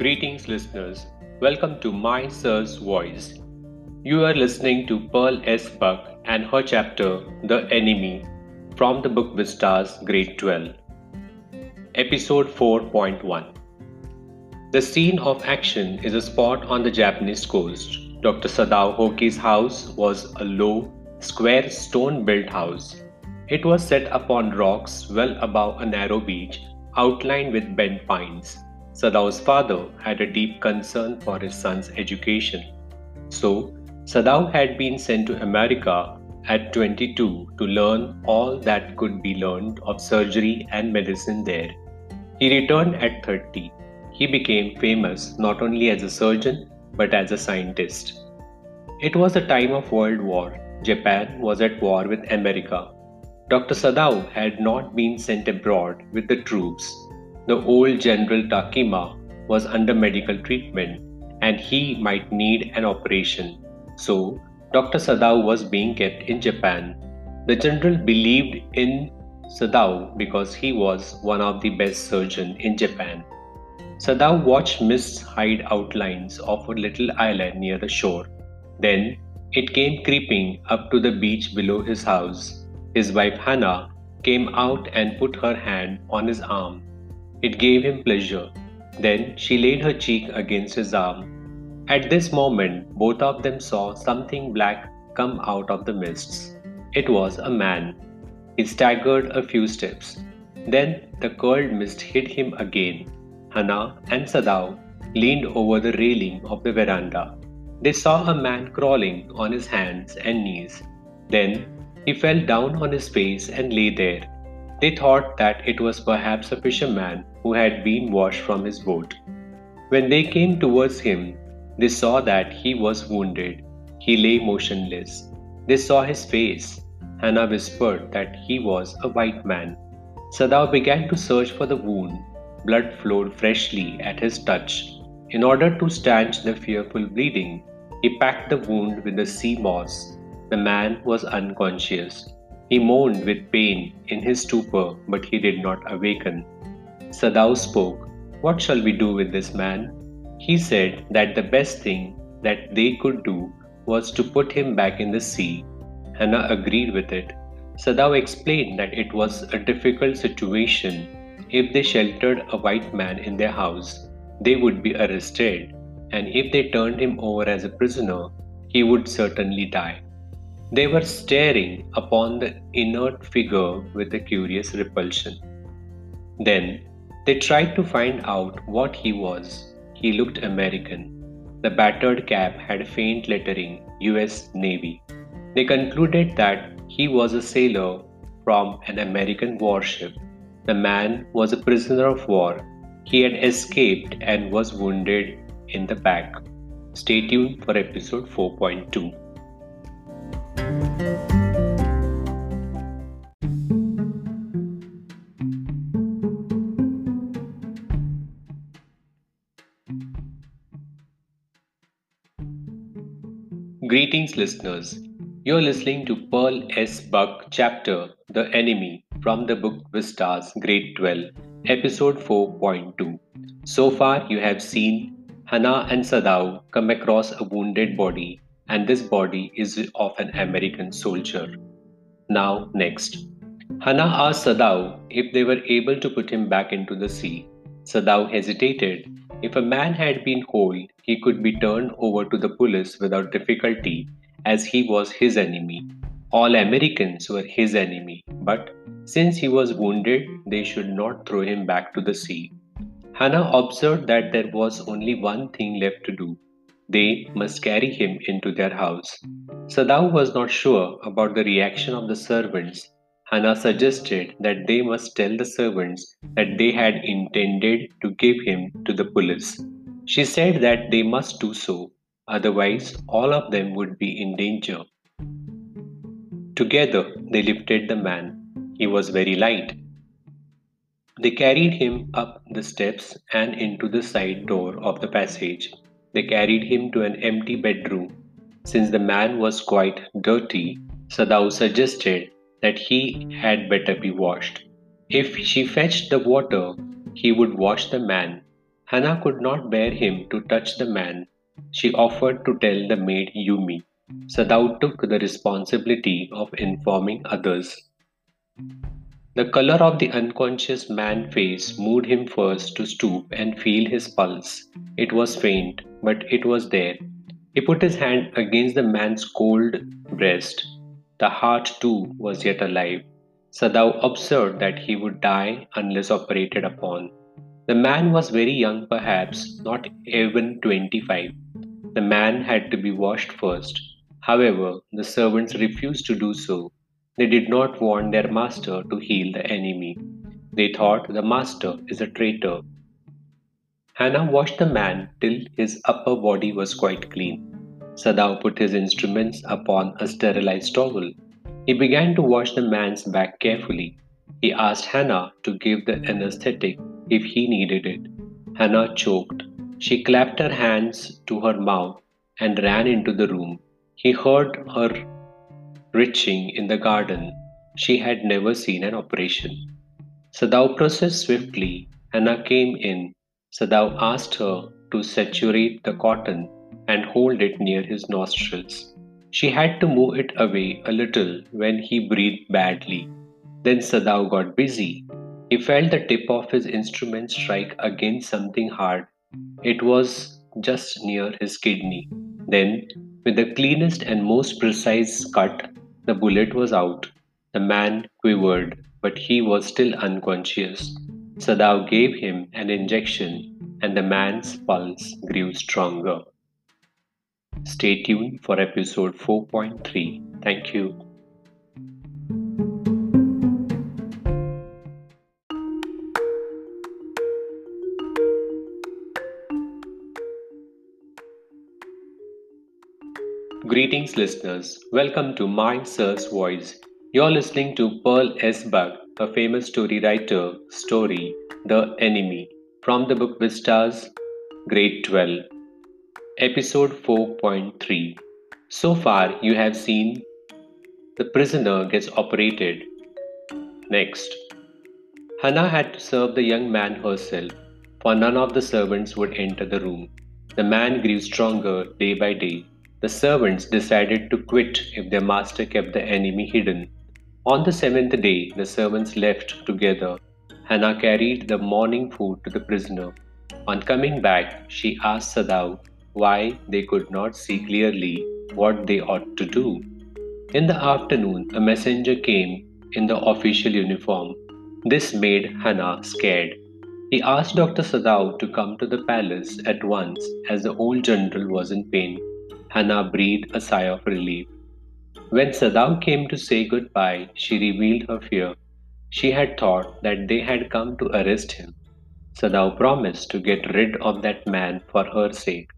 Greetings, listeners. Welcome to My Sir's Voice. You are listening to Pearl S. Buck and her chapter, The Enemy, from the book Vistas, Grade 12. Episode 4.1 The scene of action is a spot on the Japanese coast. Dr. Sadao Hoki's house was a low, square stone built house. It was set upon rocks well above a narrow beach outlined with bent pines. Sadao's father had a deep concern for his son's education. So, Sadao had been sent to America at 22 to learn all that could be learned of surgery and medicine there. He returned at 30. He became famous not only as a surgeon but as a scientist. It was the time of World War. Japan was at war with America. Dr. Sadao had not been sent abroad with the troops. The old General Takima was under medical treatment and he might need an operation. So, Dr. Sadao was being kept in Japan. The general believed in Sadao because he was one of the best surgeons in Japan. Sadao watched mists hide outlines of a little island near the shore. Then it came creeping up to the beach below his house. His wife Hana came out and put her hand on his arm. It gave him pleasure. Then she laid her cheek against his arm. At this moment, both of them saw something black come out of the mists. It was a man. He staggered a few steps. Then the curled mist hit him again. Hana and Sadao leaned over the railing of the veranda. They saw a man crawling on his hands and knees. Then he fell down on his face and lay there. They thought that it was perhaps a fisherman who had been washed from his boat. When they came towards him, they saw that he was wounded. He lay motionless. They saw his face. Hana whispered that he was a white man. Sadao began to search for the wound. Blood flowed freshly at his touch. In order to stanch the fearful bleeding, he packed the wound with the sea moss. The man was unconscious. He moaned with pain in his stupor, but he did not awaken. Sadao spoke. What shall we do with this man? He said that the best thing that they could do was to put him back in the sea. Hana agreed with it. Sadao explained that it was a difficult situation. If they sheltered a white man in their house, they would be arrested, and if they turned him over as a prisoner, he would certainly die. They were staring upon the inert figure with a curious repulsion. Then they tried to find out what he was. He looked American. The battered cap had faint lettering US Navy. They concluded that he was a sailor from an American warship. The man was a prisoner of war. He had escaped and was wounded in the back. Stay tuned for episode 4.2. Greetings, listeners. You're listening to Pearl S. Buck chapter The Enemy from the book Vistas, Grade 12, Episode 4.2. So far, you have seen Hana and Sadao come across a wounded body, and this body is of an American soldier. Now, next. Hana asked Sadao if they were able to put him back into the sea. Sadao hesitated if a man had been whole, he could be turned over to the police without difficulty, as he was his enemy. All Americans were his enemy, but since he was wounded, they should not throw him back to the sea. Hana observed that there was only one thing left to do. They must carry him into their house. Sadao was not sure about the reaction of the servants Hana suggested that they must tell the servants that they had intended to give him to the police. She said that they must do so, otherwise, all of them would be in danger. Together, they lifted the man. He was very light. They carried him up the steps and into the side door of the passage. They carried him to an empty bedroom. Since the man was quite dirty, Sadao suggested that he had better be washed. If she fetched the water, he would wash the man. Hana could not bear him to touch the man. She offered to tell the maid Yumi. Sadao took the responsibility of informing others. The color of the unconscious man's face moved him first to stoop and feel his pulse. It was faint, but it was there. He put his hand against the man's cold breast. The heart, too, was yet alive. Sadao observed that he would die unless operated upon. The man was very young, perhaps not even 25. The man had to be washed first. However, the servants refused to do so. They did not want their master to heal the enemy. They thought the master is a traitor. Hana washed the man till his upper body was quite clean. Sadao put his instruments upon a sterilized towel. He began to wash the man's back carefully. He asked Hana to give the anesthetic if he needed it. Hana choked. She clapped her hands to her mouth and ran into the room. He heard her retching in the garden. She had never seen an operation. Sadao processed swiftly. Hana came in. Sadao asked her to saturate the cotton and hold it near his nostrils. She had to move it away a little when he breathed badly. Then Sadao got busy. He felt the tip of his instrument strike against something hard. It was just near his kidney. Then, with the cleanest and most precise cut, the bullet was out. The man quivered, but he was still unconscious. Sadao gave him an injection, and the man's pulse grew stronger. Stay tuned for episode 4.3. Thank you. Greetings, listeners. Welcome to My Sir's Voice. You're listening to Pearl S. Buck, a famous story writer, story The Enemy, from the book Vistas, Grade 12, Episode 4.3. So far, you have seen the prisoner gets operated. Next, Hana had to serve the young man herself, for none of the servants would enter the room. The man grew stronger day by day the servants decided to quit if their master kept the enemy hidden. On the seventh day, the servants left together. Hana carried the morning food to the prisoner. On coming back, she asked Sadao why they could not see clearly what they ought to do. In the afternoon, a messenger came in the official uniform. This made Hana scared. He asked Dr. Sadao to come to the palace at once as the old general was in pain. Hana breathed a sigh of relief. When Sadao came to say goodbye, she revealed her fear. She had thought that they had come to arrest him. Sadao promised to get rid of that man for her sake.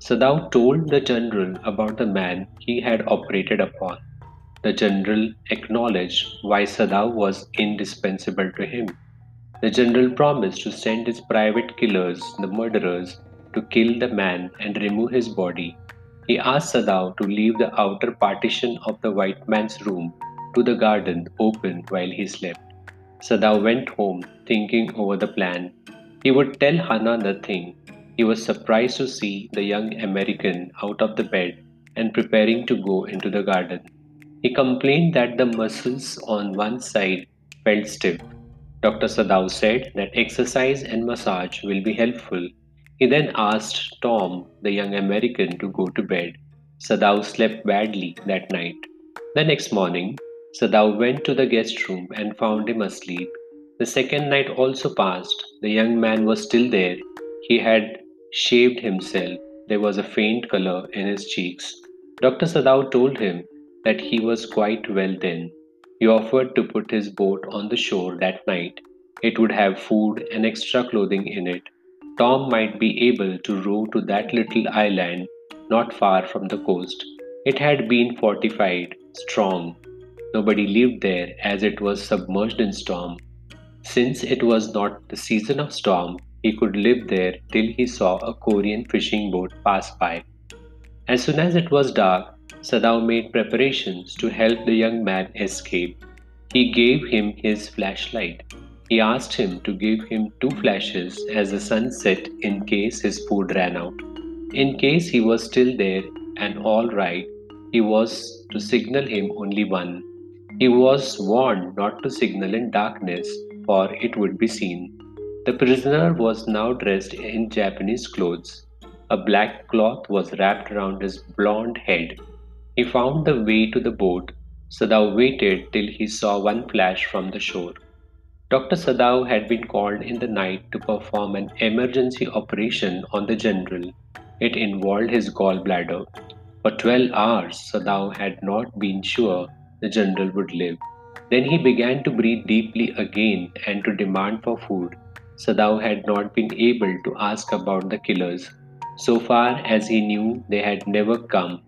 Sadao told the general about the man he had operated upon. The general acknowledged why Sadao was indispensable to him. The general promised to send his private killers, the murderers, to kill the man and remove his body he asked Sadao to leave the outer partition of the white man's room to the garden open while he slept. Sadao went home thinking over the plan. He would tell Hana nothing. He was surprised to see the young American out of the bed and preparing to go into the garden. He complained that the muscles on one side felt stiff. Dr. Sadao said that exercise and massage will be helpful he then asked Tom, the young American, to go to bed. Sadao slept badly that night. The next morning, Sadao went to the guest room and found him asleep. The second night also passed. The young man was still there. He had shaved himself. There was a faint color in his cheeks. Dr. Sadao told him that he was quite well then. He offered to put his boat on the shore that night. It would have food and extra clothing in it. Tom might be able to row to that little island not far from the coast. It had been fortified, strong. Nobody lived there as it was submerged in storm. Since it was not the season of storm, he could live there till he saw a Korean fishing boat pass by. As soon as it was dark, Sadao made preparations to help the young man escape. He gave him his flashlight. He asked him to give him two flashes as the sun set in case his food ran out. In case he was still there and all right, he was to signal him only one. He was warned not to signal in darkness, for it would be seen. The prisoner was now dressed in Japanese clothes. A black cloth was wrapped around his blond head. He found the way to the boat. Sadao waited till he saw one flash from the shore. Dr. Sadao had been called in the night to perform an emergency operation on the general. It involved his gallbladder. For 12 hours, Sadao had not been sure the general would live. Then he began to breathe deeply again and to demand for food. Sadao had not been able to ask about the killers. So far as he knew, they had never come.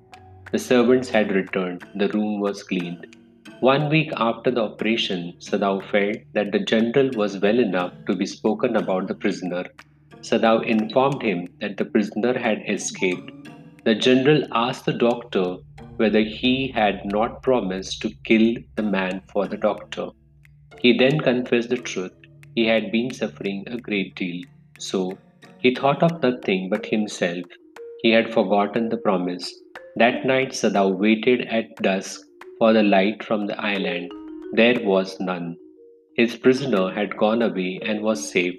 The servants had returned. The room was cleaned. One week after the operation, Sadao felt that the general was well enough to be spoken about the prisoner. Sadao informed him that the prisoner had escaped. The general asked the doctor whether he had not promised to kill the man for the doctor. He then confessed the truth. He had been suffering a great deal. So he thought of nothing but himself. He had forgotten the promise. That night Sadao waited at dusk for the light from the island. There was none. His prisoner had gone away and was safe.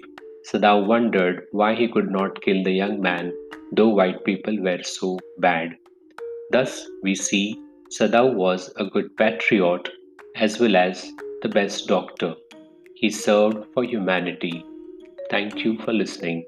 Sadao wondered why he could not kill the young man, though white people were so bad. Thus, we see Sadao was a good patriot as well as the best doctor. He served for humanity. Thank you for listening.